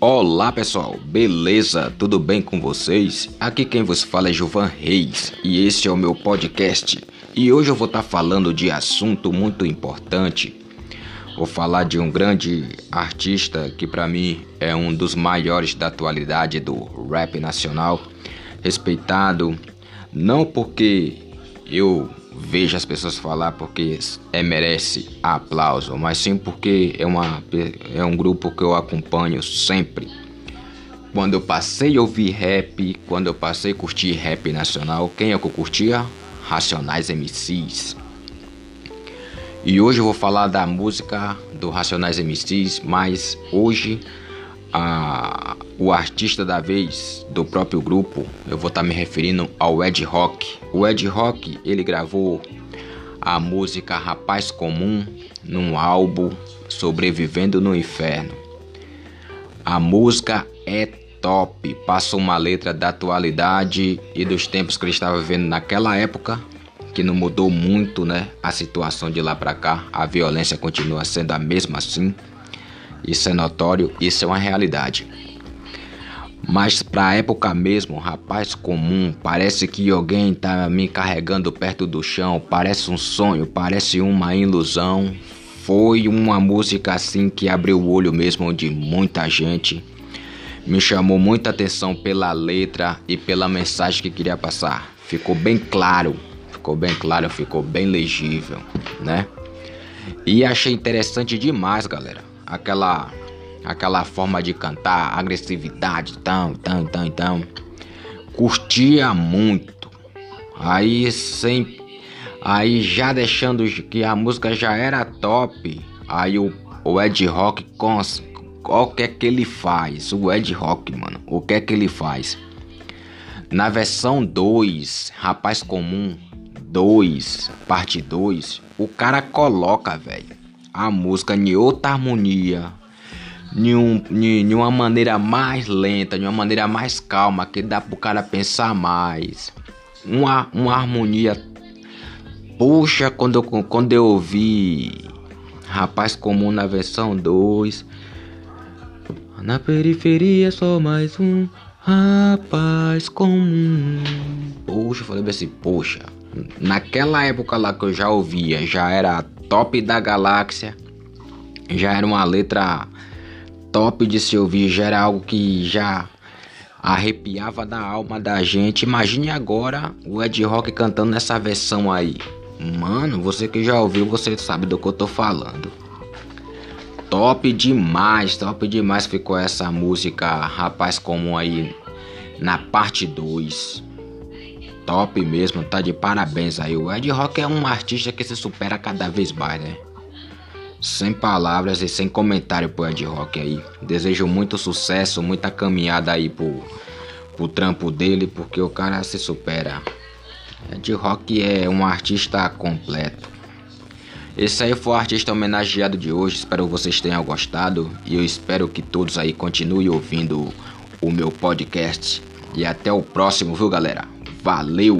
Olá pessoal, beleza? Tudo bem com vocês? Aqui quem vos fala é Gilvan Reis e este é o meu podcast. E hoje eu vou estar tá falando de assunto muito importante. Vou falar de um grande artista que para mim é um dos maiores da atualidade do rap nacional, respeitado não porque eu vejo as pessoas falar porque é merece aplauso, mas sim porque é, uma, é um grupo que eu acompanho sempre. Quando eu passei a ouvir rap, quando eu passei a curtir rap nacional, quem é que eu curtia? Racionais MCs. E hoje eu vou falar da música do Racionais MCs, mas hoje a, o artista da vez do próprio grupo, eu vou estar tá me referindo ao Ed Rock. O Ed Rock, ele gravou a música Rapaz Comum num álbum Sobrevivendo no Inferno. A música é top, passa uma letra da atualidade e dos tempos que ele estava vivendo naquela época, que não mudou muito, né? A situação de lá para cá, a violência continua sendo a mesma assim. Isso é notório, isso é uma realidade. Mas pra época mesmo, rapaz comum, parece que alguém tá me carregando perto do chão, parece um sonho, parece uma ilusão. Foi uma música assim que abriu o olho mesmo de muita gente. Me chamou muita atenção pela letra e pela mensagem que queria passar. Ficou bem claro, ficou bem claro, ficou bem legível, né? E achei interessante demais, galera aquela aquela forma de cantar, agressividade, tão, tão, tão, tão. Curtia muito. Aí sem aí já deixando que a música já era top. Aí o, o Ed Rock com o que é que ele faz? O Ed Rock, mano, o que é que ele faz? Na versão 2, Rapaz Comum 2, parte 2, o cara coloca, velho a música em outra harmonia, em, um, em, uma maneira mais lenta, de uma maneira mais calma, que dá pro cara pensar mais. Uma, uma harmonia. Puxa, quando eu, quando eu ouvi Rapaz Comum na versão 2. Na periferia só mais um rapaz comum. Poxa, falei assim, poxa. Naquela época lá que eu já ouvia, já era top da galáxia. Já era uma letra top de se ouvir, já era algo que já arrepiava da alma da gente. Imagine agora o Ed Rock cantando nessa versão aí. Mano, você que já ouviu, você sabe do que eu tô falando. Top demais, top demais ficou essa música Rapaz Comum aí na parte 2 top mesmo, tá de parabéns aí. O Ed Rock é um artista que se supera cada vez mais, né? Sem palavras e sem comentário pro Ed Rock aí. Desejo muito sucesso, muita caminhada aí pro, pro trampo dele, porque o cara se supera. Ed Rock é um artista completo. Esse aí foi o artista homenageado de hoje. Espero que vocês tenham gostado. E eu espero que todos aí continuem ouvindo o meu podcast. E até o próximo, viu, galera? Valeu!